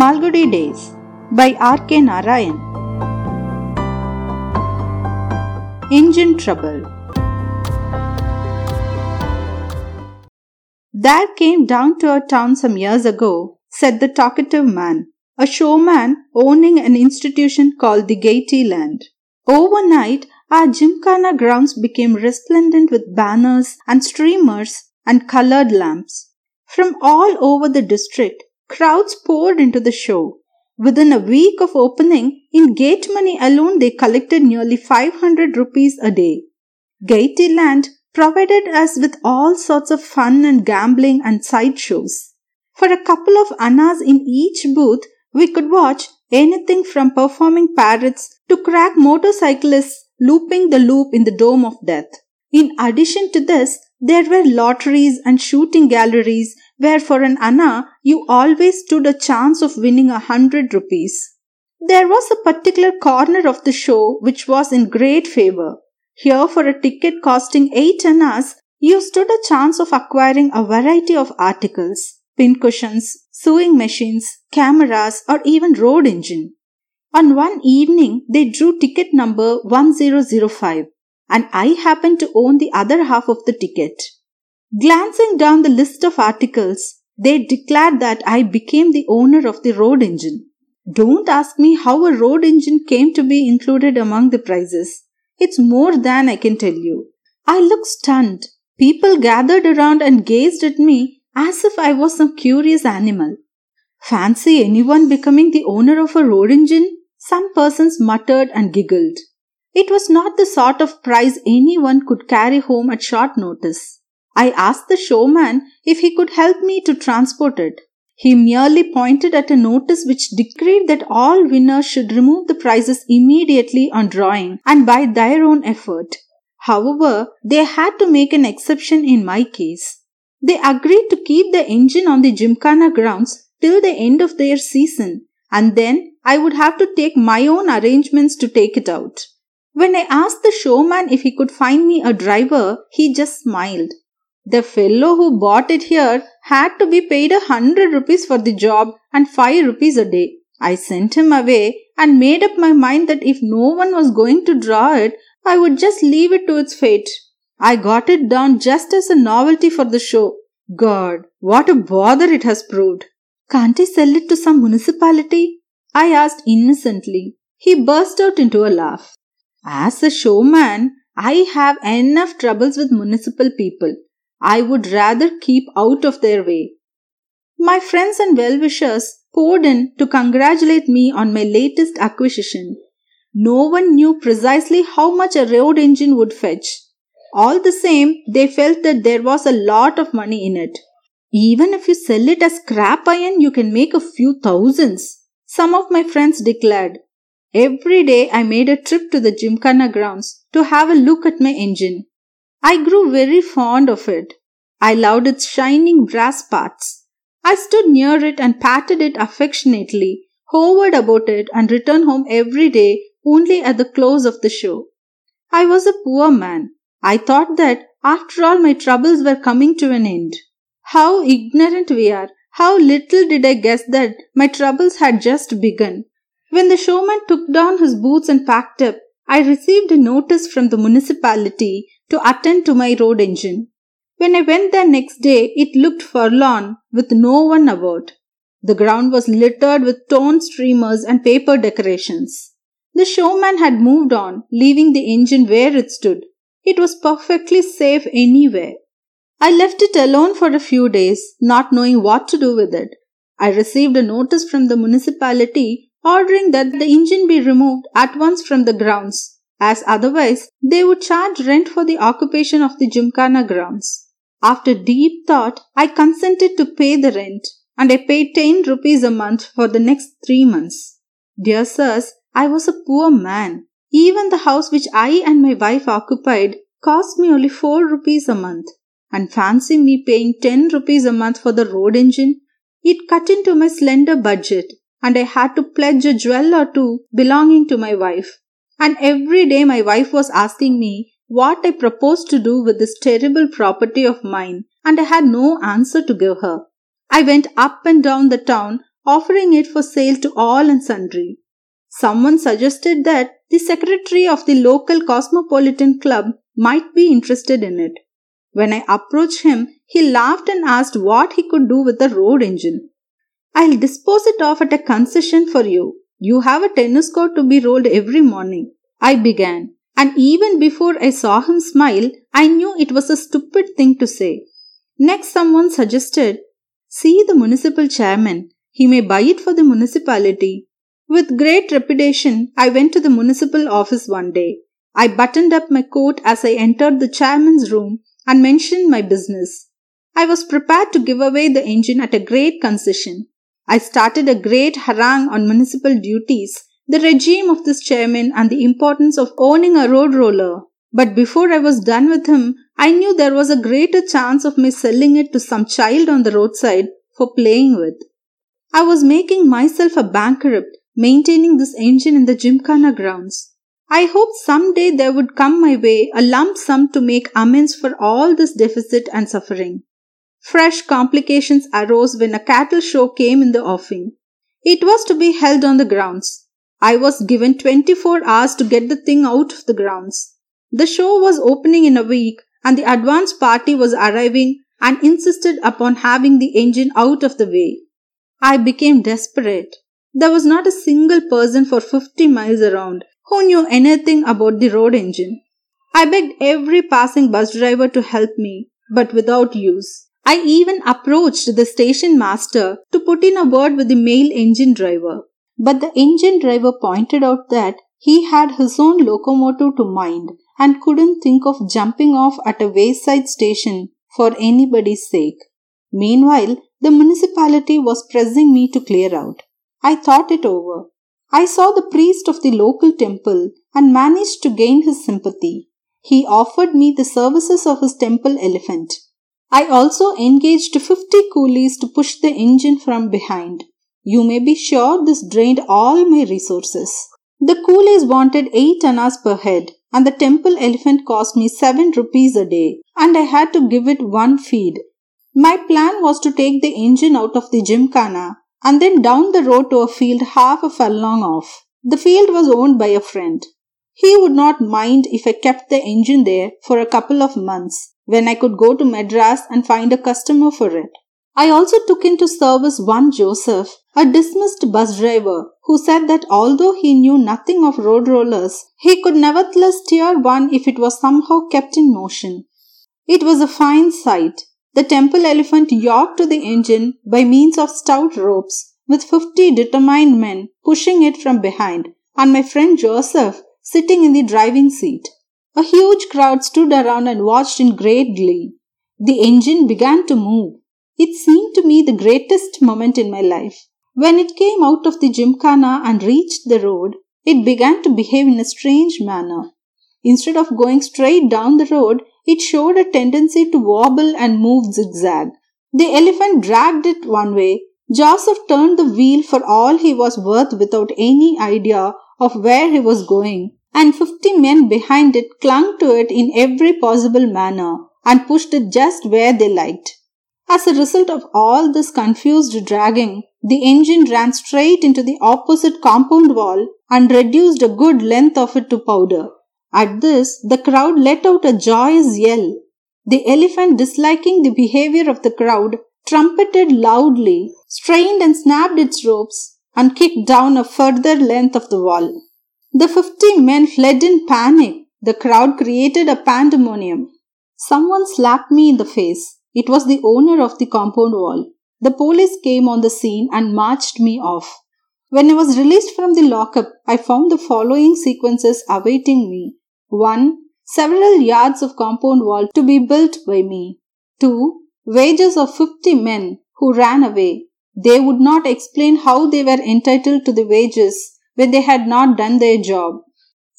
Malgudi Days by R.K. Narayan. Engine Trouble There came down to our town some years ago, said the talkative man, a showman owning an institution called the Gaiety Land. Overnight, our Gymkhana grounds became resplendent with banners and streamers and colored lamps. From all over the district, crowds poured into the show. Within a week of opening, in gate money alone they collected nearly 500 rupees a day. Gaiety Land provided us with all sorts of fun and gambling and sideshows. For a couple of annas in each booth, we could watch anything from performing parrots to crack motorcyclists looping the loop in the dome of death. In addition to this, there were lotteries and shooting galleries where for an anna you always stood a chance of winning a hundred rupees. There was a particular corner of the show which was in great favor. Here for a ticket costing eight annas, you stood a chance of acquiring a variety of articles, pincushions, sewing machines, cameras, or even road engine. On one evening, they drew ticket number 1005 and I happened to own the other half of the ticket. Glancing down the list of articles, they declared that I became the owner of the road engine. Don't ask me how a road engine came to be included among the prizes. It's more than I can tell you. I looked stunned. People gathered around and gazed at me as if I was some curious animal. Fancy anyone becoming the owner of a road engine? Some persons muttered and giggled. It was not the sort of prize anyone could carry home at short notice. I asked the showman if he could help me to transport it. He merely pointed at a notice which decreed that all winners should remove the prizes immediately on drawing and by their own effort. However, they had to make an exception in my case. They agreed to keep the engine on the Gymkhana grounds till the end of their season and then I would have to take my own arrangements to take it out. When I asked the showman if he could find me a driver, he just smiled. The fellow who bought it here had to be paid a hundred rupees for the job and five rupees a day. I sent him away and made up my mind that if no one was going to draw it, I would just leave it to its fate. I got it down just as a novelty for the show. God, what a bother it has proved. Can't I sell it to some municipality? I asked innocently. He burst out into a laugh. As a showman, I have enough troubles with municipal people. I would rather keep out of their way. My friends and well wishers poured in to congratulate me on my latest acquisition. No one knew precisely how much a road engine would fetch. All the same, they felt that there was a lot of money in it. Even if you sell it as scrap iron, you can make a few thousands. Some of my friends declared. Every day I made a trip to the Gymkhana grounds to have a look at my engine. I grew very fond of it. I loved its shining brass parts. I stood near it and patted it affectionately, hovered about it, and returned home every day only at the close of the show. I was a poor man. I thought that after all my troubles were coming to an end. How ignorant we are! How little did I guess that my troubles had just begun. When the showman took down his boots and packed up, I received a notice from the municipality to attend to my road engine. When I went there next day, it looked forlorn with no one about. The ground was littered with torn streamers and paper decorations. The showman had moved on, leaving the engine where it stood. It was perfectly safe anywhere. I left it alone for a few days, not knowing what to do with it. I received a notice from the municipality ordering that the engine be removed at once from the grounds, as otherwise they would charge rent for the occupation of the Gymkhana grounds. After deep thought, I consented to pay the rent, and I paid 10 rupees a month for the next three months. Dear sirs, I was a poor man. Even the house which I and my wife occupied cost me only 4 rupees a month. And fancy me paying 10 rupees a month for the road engine. It cut into my slender budget and I had to pledge a jewel or two belonging to my wife. And every day my wife was asking me what I proposed to do with this terrible property of mine, and I had no answer to give her. I went up and down the town offering it for sale to all and sundry. Someone suggested that the secretary of the local cosmopolitan club might be interested in it. When I approached him, he laughed and asked what he could do with the road engine. I'll dispose it off at a concession for you. You have a tennis court to be rolled every morning. I began, and even before I saw him smile, I knew it was a stupid thing to say. Next, someone suggested, See the municipal chairman. He may buy it for the municipality. With great trepidation, I went to the municipal office one day. I buttoned up my coat as I entered the chairman's room and mentioned my business. I was prepared to give away the engine at a great concession. I started a great harangue on municipal duties, the regime of this chairman, and the importance of owning a road roller. But before I was done with him, I knew there was a greater chance of me selling it to some child on the roadside for playing with. I was making myself a bankrupt maintaining this engine in the Gymkhana grounds. I hoped some day there would come my way a lump sum to make amends for all this deficit and suffering. Fresh complications arose when a cattle show came in the offing. It was to be held on the grounds. I was given 24 hours to get the thing out of the grounds. The show was opening in a week and the advance party was arriving and insisted upon having the engine out of the way. I became desperate. There was not a single person for 50 miles around who knew anything about the road engine. I begged every passing bus driver to help me, but without use. I even approached the station master to put in a word with the mail engine driver. But the engine driver pointed out that he had his own locomotive to mind and couldn't think of jumping off at a wayside station for anybody's sake. Meanwhile, the municipality was pressing me to clear out. I thought it over. I saw the priest of the local temple and managed to gain his sympathy. He offered me the services of his temple elephant. I also engaged 50 coolies to push the engine from behind. You may be sure this drained all my resources. The coolies wanted 8 annas per head, and the temple elephant cost me 7 rupees a day, and I had to give it one feed. My plan was to take the engine out of the gymkhana and then down the road to a field half a furlong off. The field was owned by a friend. He would not mind if I kept the engine there for a couple of months when I could go to Madras and find a customer for it. I also took into service one Joseph, a dismissed bus driver, who said that although he knew nothing of road rollers, he could nevertheless steer one if it was somehow kept in motion. It was a fine sight, the temple elephant yoked to the engine by means of stout ropes, with fifty determined men pushing it from behind, and my friend Joseph sitting in the driving seat. A huge crowd stood around and watched in great glee. The engine began to move. It seemed to me the greatest moment in my life. When it came out of the gymkhana and reached the road, it began to behave in a strange manner. Instead of going straight down the road, it showed a tendency to wobble and move zigzag. The elephant dragged it one way. Joseph turned the wheel for all he was worth without any idea of where he was going, and fifty men behind it clung to it in every possible manner and pushed it just where they liked. As a result of all this confused dragging, the engine ran straight into the opposite compound wall and reduced a good length of it to powder. At this, the crowd let out a joyous yell. The elephant, disliking the behavior of the crowd, trumpeted loudly, strained and snapped its ropes, and kicked down a further length of the wall. The fifty men fled in panic. The crowd created a pandemonium. Someone slapped me in the face. It was the owner of the compound wall. The police came on the scene and marched me off. When I was released from the lockup, I found the following sequences awaiting me. 1. Several yards of compound wall to be built by me. 2. Wages of 50 men who ran away. They would not explain how they were entitled to the wages when they had not done their job.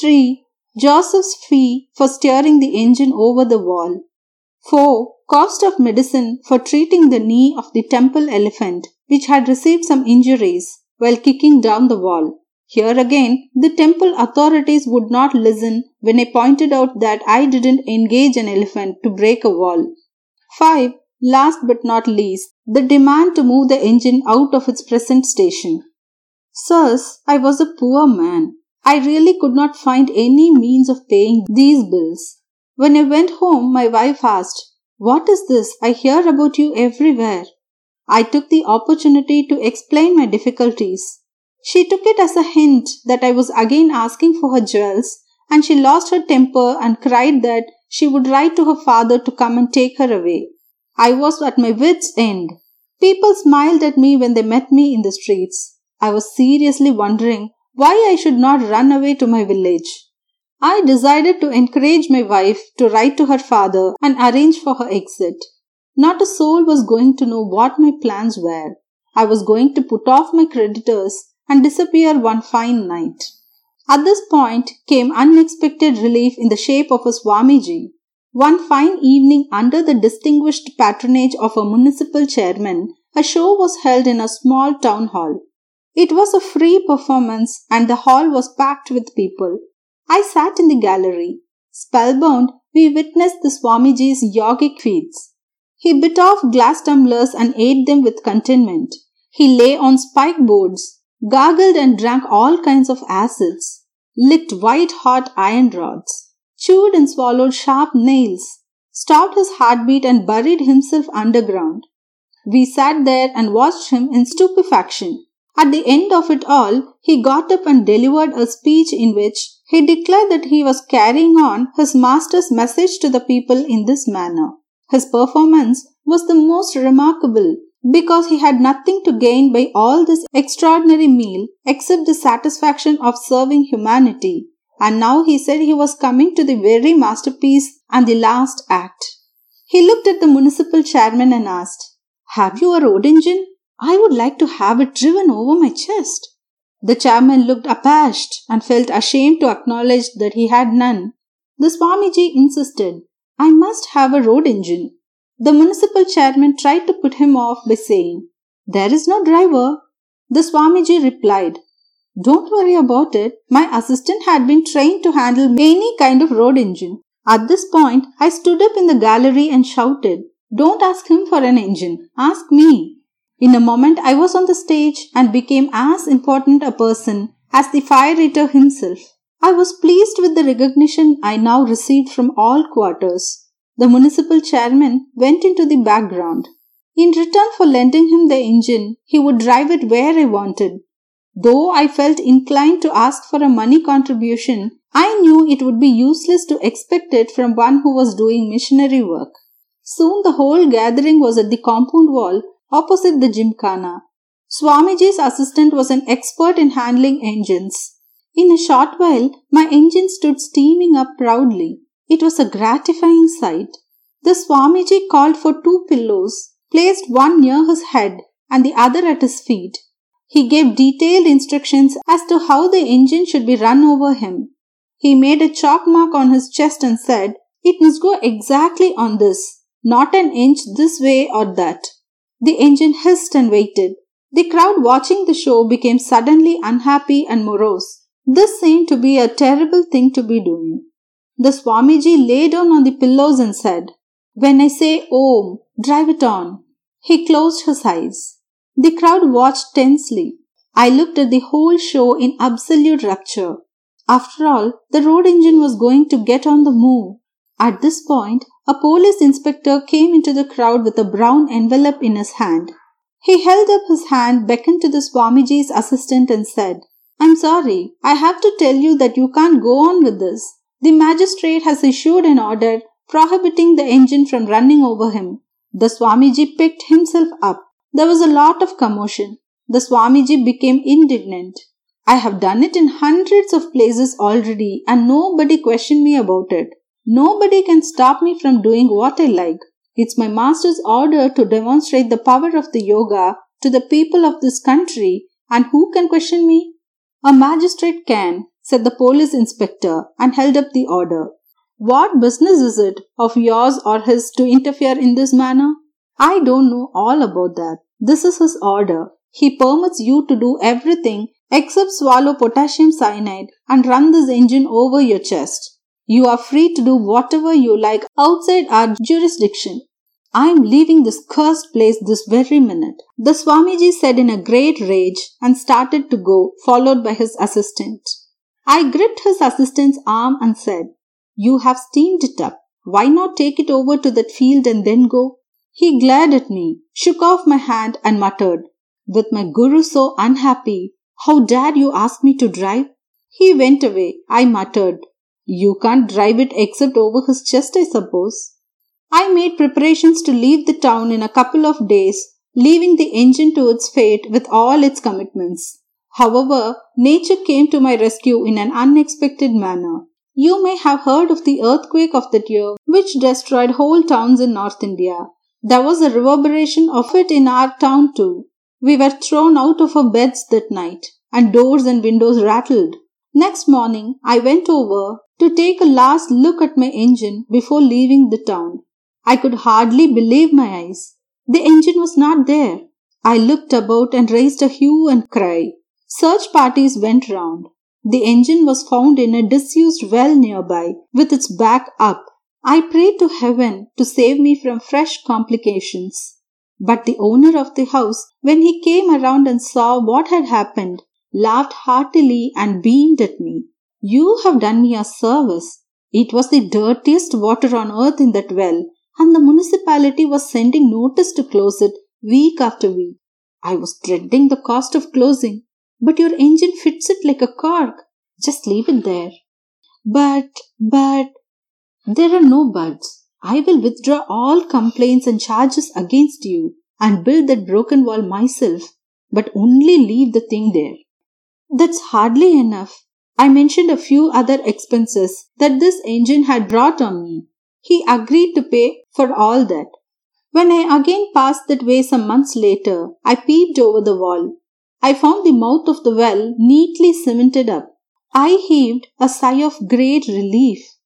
3. Joseph's fee for steering the engine over the wall. 4. Cost of medicine for treating the knee of the temple elephant, which had received some injuries while kicking down the wall. Here again, the temple authorities would not listen when I pointed out that I didn't engage an elephant to break a wall. 5. Last but not least, the demand to move the engine out of its present station. Sirs, I was a poor man. I really could not find any means of paying these bills. When I went home, my wife asked, What is this? I hear about you everywhere. I took the opportunity to explain my difficulties. She took it as a hint that I was again asking for her jewels, and she lost her temper and cried that she would write to her father to come and take her away. I was at my wits' end. People smiled at me when they met me in the streets. I was seriously wondering why I should not run away to my village. I decided to encourage my wife to write to her father and arrange for her exit. Not a soul was going to know what my plans were. I was going to put off my creditors and disappear one fine night. At this point came unexpected relief in the shape of a Swamiji. One fine evening, under the distinguished patronage of a municipal chairman, a show was held in a small town hall. It was a free performance and the hall was packed with people. I sat in the gallery. Spellbound, we witnessed the Swamiji's yogic feats. He bit off glass tumblers and ate them with contentment. He lay on spike boards, gargled and drank all kinds of acids, licked white hot iron rods, chewed and swallowed sharp nails, stopped his heartbeat and buried himself underground. We sat there and watched him in stupefaction. At the end of it all, he got up and delivered a speech in which he declared that he was carrying on his master's message to the people in this manner. His performance was the most remarkable because he had nothing to gain by all this extraordinary meal except the satisfaction of serving humanity. And now he said he was coming to the very masterpiece and the last act. He looked at the municipal chairman and asked, Have you a road engine? I would like to have it driven over my chest. The chairman looked abashed and felt ashamed to acknowledge that he had none. The Swamiji insisted, I must have a road engine. The municipal chairman tried to put him off by saying, There is no driver. The Swamiji replied, Don't worry about it. My assistant had been trained to handle any kind of road engine. At this point, I stood up in the gallery and shouted, Don't ask him for an engine. Ask me. In a moment, I was on the stage and became as important a person as the fire eater himself. I was pleased with the recognition I now received from all quarters. The municipal chairman went into the background. In return for lending him the engine, he would drive it where I wanted. Though I felt inclined to ask for a money contribution, I knew it would be useless to expect it from one who was doing missionary work. Soon the whole gathering was at the compound wall opposite the Gymkhana. Swamiji's assistant was an expert in handling engines. In a short while, my engine stood steaming up proudly. It was a gratifying sight. The Swamiji called for two pillows, placed one near his head and the other at his feet. He gave detailed instructions as to how the engine should be run over him. He made a chalk mark on his chest and said, It must go exactly on this, not an inch this way or that. The engine hissed and waited. The crowd watching the show became suddenly unhappy and morose. This seemed to be a terrible thing to be doing. The Swamiji lay down on the pillows and said, When I say Om, drive it on. He closed his eyes. The crowd watched tensely. I looked at the whole show in absolute rapture. After all, the road engine was going to get on the move. At this point, a police inspector came into the crowd with a brown envelope in his hand. He held up his hand, beckoned to the Swamiji's assistant, and said, I'm sorry, I have to tell you that you can't go on with this. The magistrate has issued an order prohibiting the engine from running over him. The Swamiji picked himself up. There was a lot of commotion. The Swamiji became indignant. I have done it in hundreds of places already and nobody questioned me about it. Nobody can stop me from doing what I like. It's my master's order to demonstrate the power of the yoga to the people of this country and who can question me? A magistrate can, said the police inspector and held up the order. What business is it of yours or his to interfere in this manner? I don't know all about that. This is his order. He permits you to do everything except swallow potassium cyanide and run this engine over your chest. You are free to do whatever you like outside our jurisdiction. I am leaving this cursed place this very minute. The Swamiji said in a great rage and started to go, followed by his assistant. I gripped his assistant's arm and said, You have steamed it up. Why not take it over to that field and then go? He glared at me, shook off my hand, and muttered, With my guru so unhappy, how dare you ask me to drive? He went away. I muttered, You can't drive it except over his chest, I suppose. I made preparations to leave the town in a couple of days, leaving the engine to its fate with all its commitments. However, nature came to my rescue in an unexpected manner. You may have heard of the earthquake of that year, which destroyed whole towns in North India. There was a reverberation of it in our town too. We were thrown out of our beds that night, and doors and windows rattled. Next morning, I went over to take a last look at my engine before leaving the town. I could hardly believe my eyes. The engine was not there. I looked about and raised a hue and cry. Search parties went round. The engine was found in a disused well nearby, with its back up. I prayed to heaven to save me from fresh complications. But the owner of the house, when he came around and saw what had happened, laughed heartily and beamed at me. You have done me a service. It was the dirtiest water on earth in that well, and the municipality was sending notice to close it week after week. I was dreading the cost of closing, but your engine fits it like a cork. Just leave it there. But, but, there are no buts. I will withdraw all complaints and charges against you and build that broken wall myself, but only leave the thing there. That's hardly enough. I mentioned a few other expenses that this engine had brought on me. He agreed to pay for all that. When I again passed that way some months later, I peeped over the wall. I found the mouth of the well neatly cemented up. I heaved a sigh of great relief.